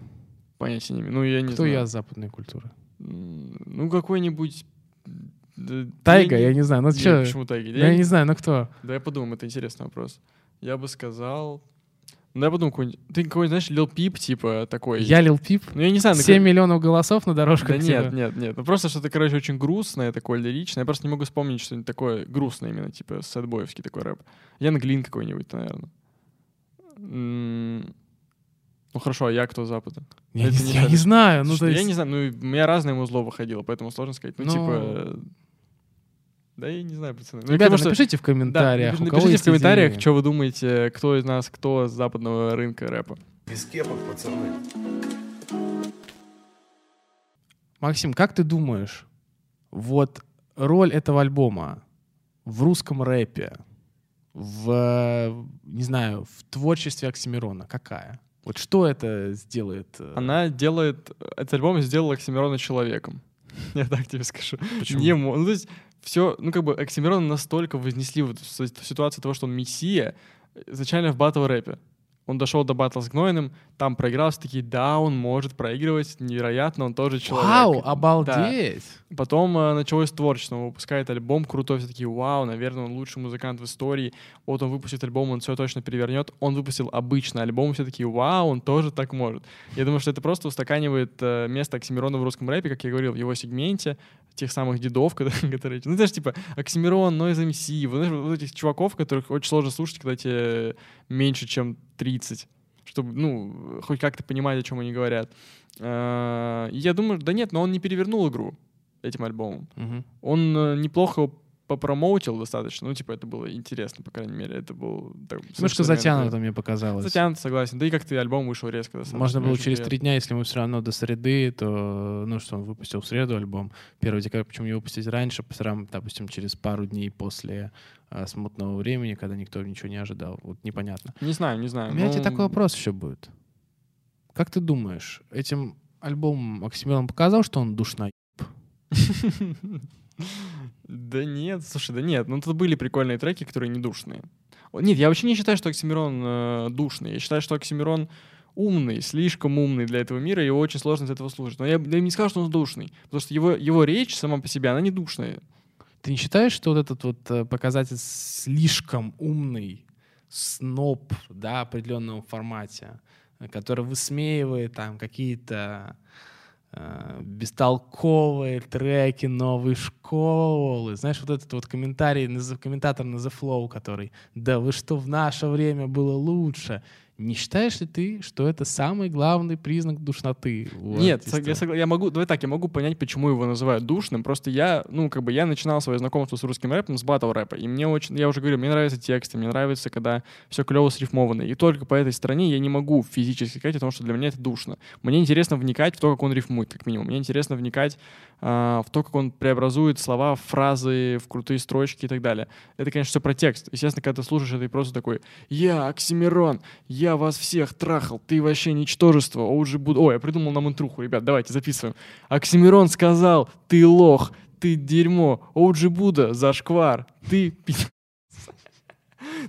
Понятия не имею. Ну, я не кто знаю. я из западной культуры? Ну, какой-нибудь... да, Тайга, я не знаю. Ну, чё? Почему тайга? Я не знаю, ну кто? Да я подумаю, это интересный вопрос. Я бы сказал... Ну, я подумал, какой-нибудь... Ты какой-нибудь, знаешь, Лил Пип, типа, такой... Я Лил Пип? Ну, я не знаю, ну, 7 миллионов голосов на Да дорожках? нет, типа? нет, нет. Ну, просто что-то, короче, очень грустное, такое лиричное. Я просто не могу вспомнить что-нибудь такое грустное именно, типа, сэдбоевский такой рэп. Ян Глин какой-нибудь, наверное. М, Ну, хорошо, а я кто Запада? Я, Это не, не я не знаю. Ну, Слушай, то есть... Я не знаю, ну, у меня разное музло выходило, поэтому сложно сказать. Ну, Ну, типа... Да я не знаю, пацаны. Ну, Ребята, потому что- напишите в Да, комментариях. у напишите в комментариях, идеи. что вы думаете, кто из нас кто с западного рынка рэпа. Без кепок, пацаны. Максим, как ты думаешь, вот роль этого альбома в русском рэпе, в, не знаю, в творчестве Оксимирона? Какая? Вот что это сделает? э, Она делает... Этот альбом сделал Оксимирона человеком. (laughs) Я так тебе скажу. Почему? Не ну, то есть все, ну, как бы Оксимирона настолько вознесли вот в си- ситуацию того, что он мессия, изначально в батл рэпе. Он дошел до батла с Гнойным, там проиграл, все такие, да, он может проигрывать, невероятно, он тоже человек. Вау, обалдеть! Потом э, началось творчество, он выпускает альбом крутой, все такие, вау, наверное, он лучший музыкант в истории. Вот он выпустит альбом, он все точно перевернет. Он выпустил обычный альбом, все такие, вау, он тоже так может. Я думаю, что это просто устаканивает э, место Оксимирона в русском рэпе, как я говорил, в его сегменте, тех самых дедов, (laughs) которые, ну, знаешь, типа, Оксимирон, Noise MC, вот, знаешь, вот этих чуваков, которых очень сложно слушать, когда тебе меньше, чем 30 чтобы, ну, хоть как-то понимать, о чем они говорят. Э, Я думаю, да нет, но он не перевернул игру этим альбомом. Мгм. Он э, неплохо попромоутил достаточно. Ну, типа, это было интересно, по крайней мере. Это был... так, Немножко затянуто, мне показалось. Затянуто, согласен. Да и как-то альбом вышел резко. достаточно. Можно было через три дня, если мы все равно до среды, то, ну, что он выпустил в среду альбом, 1 декабря, почему не выпустить раньше, все равно, допустим, через пару дней после а, смутного времени, когда никто ничего не ожидал. Вот непонятно. Не знаю, не знаю. У меня ну, тебе такой вопрос еще будет. Как ты думаешь, этим альбомом Оксимирон показал, что он душна? (laughs) Да нет, слушай, да нет. Ну, тут были прикольные треки, которые не душные. Нет, я вообще не считаю, что Оксимирон э, душный. Я считаю, что Оксимирон умный, слишком умный для этого мира, его очень сложно из этого слушать. Но я, я не скажу, что он душный, потому что его, его речь сама по себе, она не душная. Ты не считаешь, что вот этот вот э, показатель слишком умный сноб, да, определенном формате, э, который высмеивает там какие-то бестолковые треки новой школы. Знаешь, вот этот вот комментарий, комментатор на The Flow, который «Да вы что, в наше время было лучше?» Не считаешь ли ты, что это самый главный признак душноты? Нет, я, согла- я могу, давай так, я могу понять, почему его называют душным. Просто я, ну, как бы я начинал свое знакомство с русским рэпом с батл рэпа. И мне очень, я уже говорю, мне нравятся тексты, мне нравится, когда все клево срифмовано. И только по этой стороне я не могу физически сказать о том, что для меня это душно. Мне интересно вникать в то, как он рифмует, как минимум. Мне интересно вникать а, в то, как он преобразует слова фразы, в крутые строчки и так далее. Это, конечно, все про текст. Естественно, когда ты слушаешь это, и просто такой, я, Оксимирон, я вас всех трахал, ты вообще ничтожество, OG буду... Ой, я придумал нам интруху, ребят, давайте записываем. Оксимирон сказал, ты лох, ты дерьмо, OG Буда, зашквар, ты. (laughs)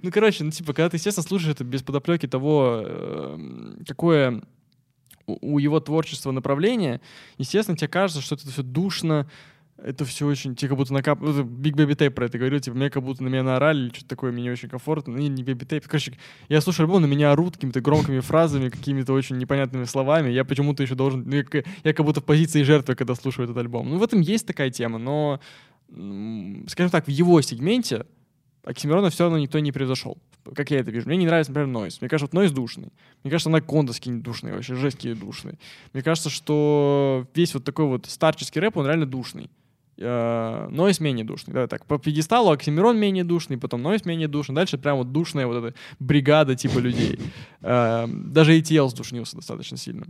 Ну, короче, ну, типа, когда ты, естественно, слушаешь это без подоплеки того, эм, какое у его творчества направление, естественно, тебе кажется, что это все душно, это все очень, тебе как будто накап... Big Baby Tape про это говорил, типа, мне как будто на меня наорали или что-то такое, мне не очень комфортно. Ну, и не Baby Tape. Короче, я слушаю альбом, на меня орут какими-то громкими фразами, какими-то очень непонятными словами. Я почему-то еще должен... ну, я, я как будто в позиции жертвы, когда слушаю этот альбом. Ну, в этом есть такая тема, но, скажем так, в его сегменте Оксимирона все равно никто не превзошел. Как я это вижу. Мне не нравится, например, Нойз. Мне кажется, вот Нойз душный. Мне кажется, скинет душный вообще, жесть какие душные. Мне кажется, что весь вот такой вот старческий рэп, он реально душный. Э, Нойз менее душный. Давай так. По пьедесталу Оксимирон менее душный, потом Нойз менее душный. Дальше прям вот душная вот эта бригада типа людей. (laughs) Э, Даже ATL сдушнился достаточно сильно.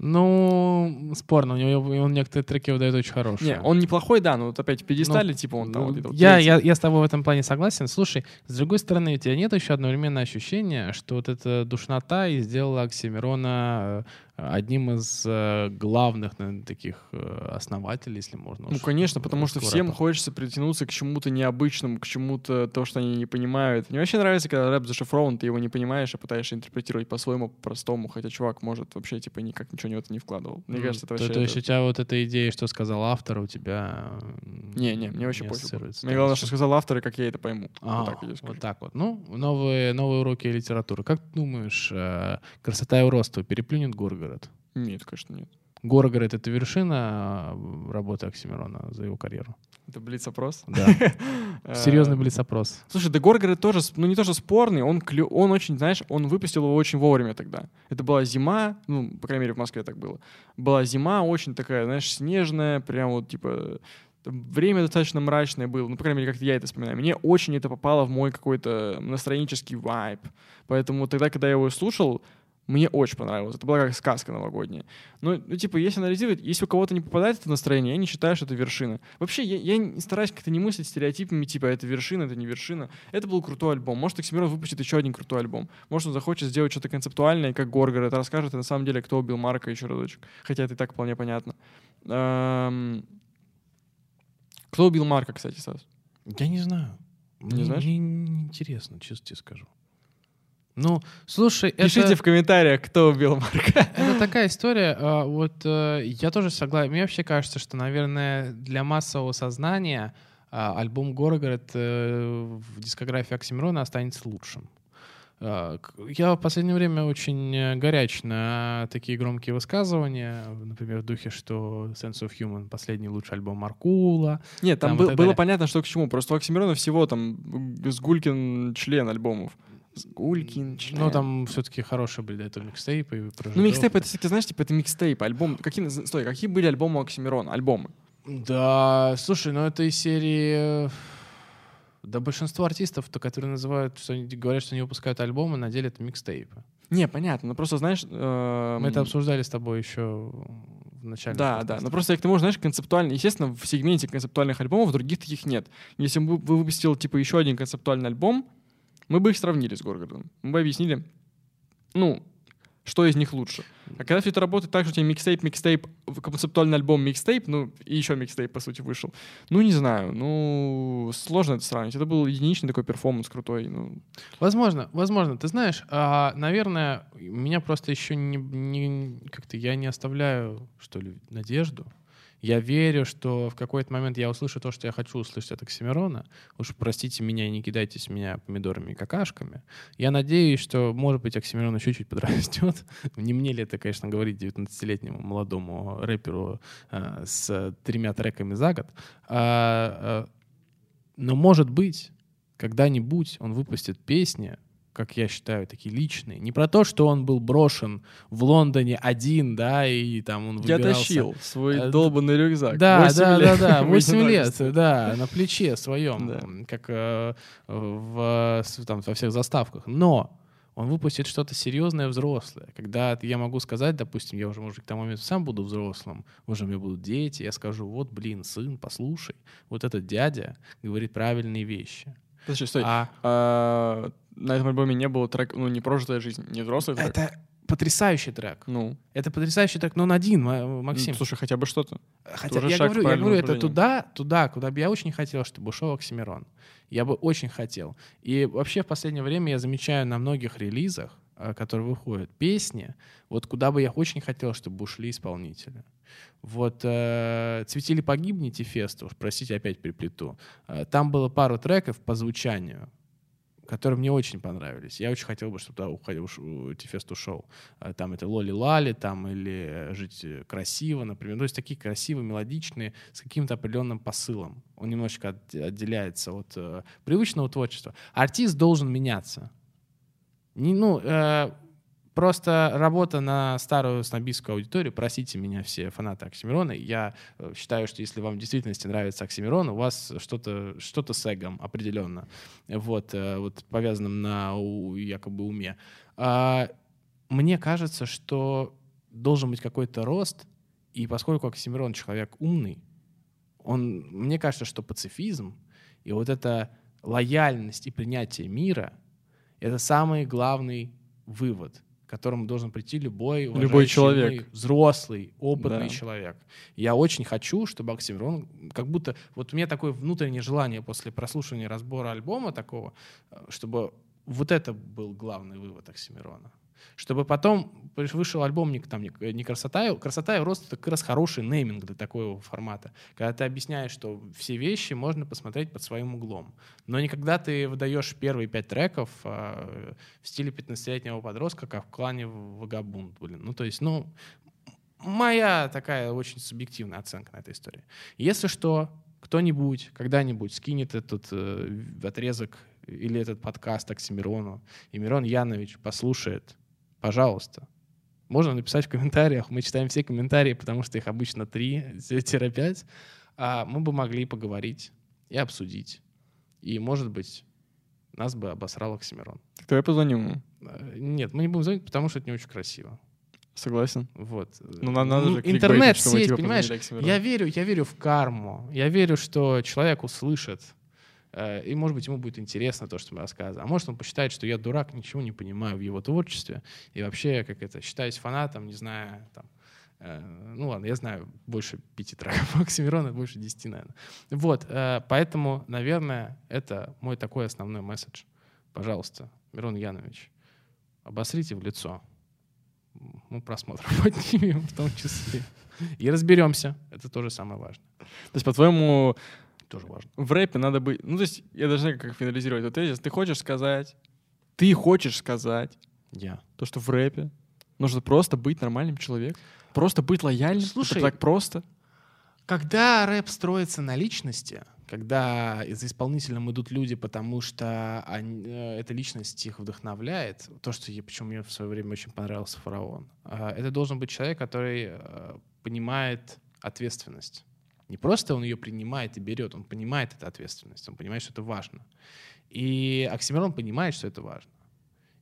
Ну, спорно, у него он некоторые треки выдает очень хорошие. Не, он неплохой, да, но вот опять в пьедестале, типа он там Ну, вот вот я, я, я с тобой в этом плане согласен. Слушай, с другой стороны, у тебя нет еще одновременно ощущения, что вот эта душнота и сделала Оксимирона э, одним из э, главных, наверное, таких э, основателей, если можно. Ну, конечно, потому что русского всем рэпа. хочется притянуться к чему-то необычному, к чему-то, то, что они не понимают. Мне вообще нравится, когда рэп зашифрован, ты его не понимаешь, а пытаешься интерпретировать по-своему, простому, хотя чувак может вообще, типа, никак ничего в это не вкладывал. Мне М, кажется, это то, вообще... то есть это- у тебя вот эта идея, что сказал автор, у тебя... м, Не, не, мне вообще не пофиг. Мне главное, что сказал автор, и как я это пойму. А, вот так я вот так вот. Ну, новые, новые уроки литературы. Как ты думаешь, э, красота и уродство переплюнет Горгород? Нет, конечно, нет. Горгород — это вершина э, работы Оксимирона за его карьеру. Это блиц-опрос? Да. (laughs) Э, Серьезный блиц-опрос. Слушай, да Горгород тоже, ну не то что спорный, он, клё- он очень, знаешь, он выпустил его очень вовремя тогда. Это была зима, ну, по крайней мере, в Москве так было. Была зима очень такая, знаешь, снежная, прям вот, типа, время достаточно мрачное было, ну, по крайней мере, как я это вспоминаю. Мне очень это попало в мой какой-то настроенческий вайб. Поэтому тогда, когда я его слушал, Мне очень понравилось. Это была как сказка новогодняя. Ну, ну типа, если анализировать, если у кого-то не попадает это настроение, я не считаю, что это вершина. Вообще, я, я не стараюсь как-то не мыслить стереотипами, типа, это вершина, это не вершина. Это был крутой альбом. Может, Оксимирон выпустит еще один крутой альбом. Может, он захочет сделать что-то концептуальное, как Горгор это расскажет, и на самом деле, кто убил Марка еще разочек. Хотя это и так вполне понятно. Эм... Кто убил Марка, кстати, Сас? Я не знаю. Не Мне знаешь? не, не интересно, честно тебе скажу. Ну, слушай, Пишите это, в комментариях, кто убил Марка. это такая история. а, Вот э, я тоже согласен. Мне вообще кажется, что, наверное, для массового сознания а, альбом Горгород э, в дискографии Оксимирона останется лучшим. А, Я в последнее время очень э, горяч на такие громкие высказывания, например, в духе, что Sense of Human — последний лучший альбом Маркула. Нет, там, Там был- было понятно, что к чему. Просто у Оксимирона всего там Сгулькин член альбомов. Сгулькин член. Ну, там все-таки хорошие были до этого микстейпы. Ну, микстейп, жидов. это, ты знаешь, типа, это микстейп, альбом. Какие, стой, какие были альбомы Оксимирона? Альбомы. Да, слушай, ну это из серии... э, Да большинство артистов, то, которые называют, что они говорят, что они выпускают альбомы, на деле это микстейпы. Не, понятно, но просто, знаешь... эм, Мы это обсуждали с тобой еще в начале. Да, да, но просто я к тому, знаешь, концептуально, естественно, в сегменте концептуальных альбомов других таких нет. Если бы вы выпустил, типа, еще один концептуальный альбом, мы бы их сравнили с Горгородом. Мы бы объяснили, ну, что из них лучше. А когда все это работает так, что у тебя микстейп, микстейп, концептуальный альбом, микстейп, ну, и еще микстейп, по сути, вышел. Ну, не знаю, ну, сложно это сравнить. Это был единичный такой перформанс крутой, ну, Возможно, возможно. Ты знаешь, а, наверное, меня просто еще не, не- как-то я не оставляю, что ли, надежду. Я верю, что в какой-то момент я услышу то, что я хочу услышать от Оксимирона. Уж простите меня и не кидайте с меня помидорами и какашками. Я надеюсь, что, может быть, Оксимирон еще чуть подрастет. (laughs) Не мне ли это, конечно, говорить 19-летнему молодому рэперу а, с тремя треками за год. А, а, но, может быть, когда-нибудь он выпустит песни, как я считаю, такие личные. Не про то, что он был брошен в Лондоне один, да, и там он я выбирался. тащил свой Э, долбанный рюкзак. Да, да, да, (laughs) да, в 8 лет, да, на плече своем, как э, в, там, во всех заставках. Но он выпустит что-то серьезное, взрослое. Когда я могу сказать, допустим, я уже, может, к тому моменту сам буду взрослым, уже у меня будут дети, я скажу, вот, блин, сын, послушай, вот этот дядя говорит правильные вещи. Подожди, стой. А А, на этом альбоме не было трек, ну, не прожитая жизнь, не взрослый трек. это потрясающий трек. Ну, Это потрясающий трек, но он один, Ма- Максим. ну, слушай, хотя бы что-то. Хотя я говорю, я говорю, это туда, туда, куда бы я очень хотел, чтобы ушел Оксимирон. Я бы очень хотел. И вообще в последнее время я замечаю на многих релизах, э, которые выходят, песни, вот куда бы я очень хотел, чтобы ушли исполнители. Вот э, «Цветили погибните» феста, уж простите, опять приплету. Э, там было пару треков по звучанию, которые мне очень понравились. Я очень хотел бы, чтобы туда уходил, Тифест ушел. А, Там это Лоли Лали, там или э, Жить э, красиво, например. То есть такие красивые, мелодичные, с каким-то определенным посылом. Он немножечко от- отделяется от э, привычного творчества. Артист должен меняться. Не, ну, э, просто работа на старую снобистскую аудиторию, простите меня все фанаты Оксимирона, я э, считаю, что если вам в действительности нравится Оксимирон, у вас что-то что с эгом определенно, вот, э, вот повязанным на якобы уме. А, мне кажется, что должен быть какой-то рост, и поскольку Оксимирон человек умный, он, мне кажется, что пацифизм и вот эта лояльность и принятие мира — это самый главный вывод, к которому должен прийти любой, Любой уважающий человек. взрослый, опытный Да. человек. Я очень хочу, чтобы Оксимирон, как будто вот у меня такое внутреннее желание после прослушивания разбора альбома такого, э, чтобы вот это был главный вывод Оксимирона. Чтобы потом вышел альбом не, там, не, не «Красота», «Красота» и «Рост» — это как раз хороший нейминг для такого формата. Когда ты объясняешь, что все вещи можно посмотреть под своим углом. Но не когда ты выдаешь первые пять треков а, в стиле 15-летнего подростка, как в клане Вагабунд. Блин. Ну, то есть, ну, моя такая очень субъективная оценка на этой истории. Если что, кто-нибудь когда-нибудь скинет этот э, отрезок или этот подкаст Оксимирону, и Мирон Янович послушает, пожалуйста, можно написать в комментариях. Мы читаем все комментарии, потому что их обычно 3-5. (laughs) А мы бы могли поговорить и обсудить. И, может быть, нас бы обосрал Оксимирон. Так давай позвоним ему. Э, Нет, мы не будем звонить, потому что это не очень красиво. Согласен. Вот. Ну, нам надо же кликбейтить, Интернет, сеть, понимаешь? Я верю, я верю в карму. Я верю, что человек услышит. Э, И, может быть, ему будет интересно то, что мы рассказываем. А может, он посчитает, что я дурак, ничего не понимаю в его творчестве. И вообще, как это, считаюсь фанатом, не знаю, там, э, ну ладно, я знаю больше пяти треков (laughs) Оксимирона, больше десяти, наверное. Вот, э, поэтому, наверное, это мой такой основной месседж. Пожалуйста, Мирон Янович, обосрите в лицо. Мы просмотр (laughs) поднимем в том числе. И разберемся. Это тоже самое важное. То есть, по-твоему, Тоже важно. в рэпе надо быть... Ну, то есть, я даже не знаю, как финализировать этот тезис. Ты хочешь сказать, ты хочешь сказать Я. то, что в рэпе нужно просто быть нормальным человеком? Просто быть лояльным? Слушай, Это так просто? Когда рэп строится на личности, когда за исполнителем идут люди, потому что они- э, эта личность их вдохновляет, то, что я, почему мне в свое время очень понравился «Фараон», а, это должен быть человек, который э, понимает ответственность. Не просто он ее принимает и берет, он понимает эту ответственность, он понимает, что это важно. И Оксимирон понимает, что это важно.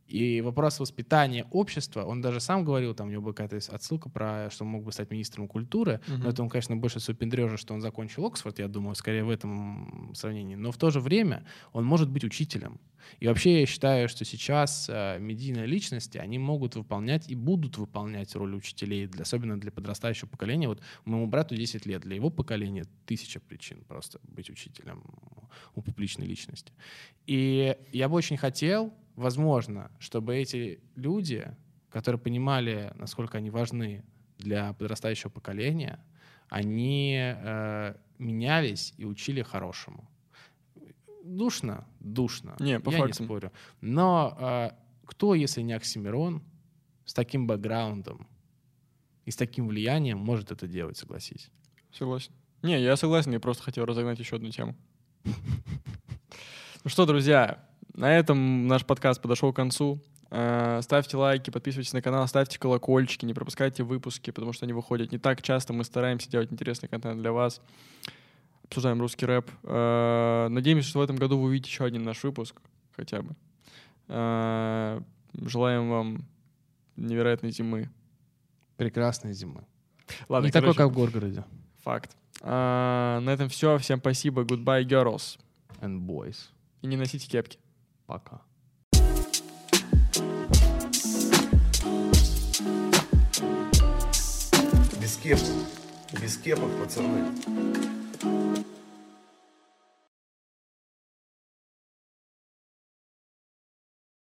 И вопрос воспитания общества, он даже сам говорил, там у него была какая-то отсылка про, что он мог бы стать министром культуры, Мгм. но это он, конечно, больше супендрежа, что он закончил Оксфорд, я думаю, скорее в этом сравнении. Но в то же время он может быть учителем. И вообще я считаю, что сейчас э, медийные личности, они могут выполнять и будут выполнять роль учителей, для- особенно для подрастающего поколения. Вот моему брату 10 лет, для его поколения тысяча причин просто быть учителем у публичной личности. И я бы очень хотел, возможно, чтобы эти люди, которые понимали, насколько они важны для подрастающего поколения, они э, менялись и учили хорошему. Душно, душно. Не, по я фактам. не спорю. Но э, кто, если не Оксимирон, с таким бэкграундом и с таким влиянием может это делать, согласись? Согласен. Не, я согласен, я просто хотел разогнать еще одну тему. Ну что, друзья, на этом наш подкаст подошел к концу. Э, Ставьте лайки, подписывайтесь на канал, ставьте колокольчики, не пропускайте выпуски, потому что они выходят не так часто. Мы стараемся делать интересный контент для вас. Обсуждаем русский рэп. Э, Надеемся, что в этом году вы увидите еще один наш выпуск, хотя бы. Э, Желаем вам невероятной зимы. Прекрасной зимы. Ладно, не такой, короче, как в Горгороде. Факт. А, на этом все. Всем спасибо. Goodbye, girls. And boys. И не носите кепки. Пока. Без кепок. Без кепок, пацаны.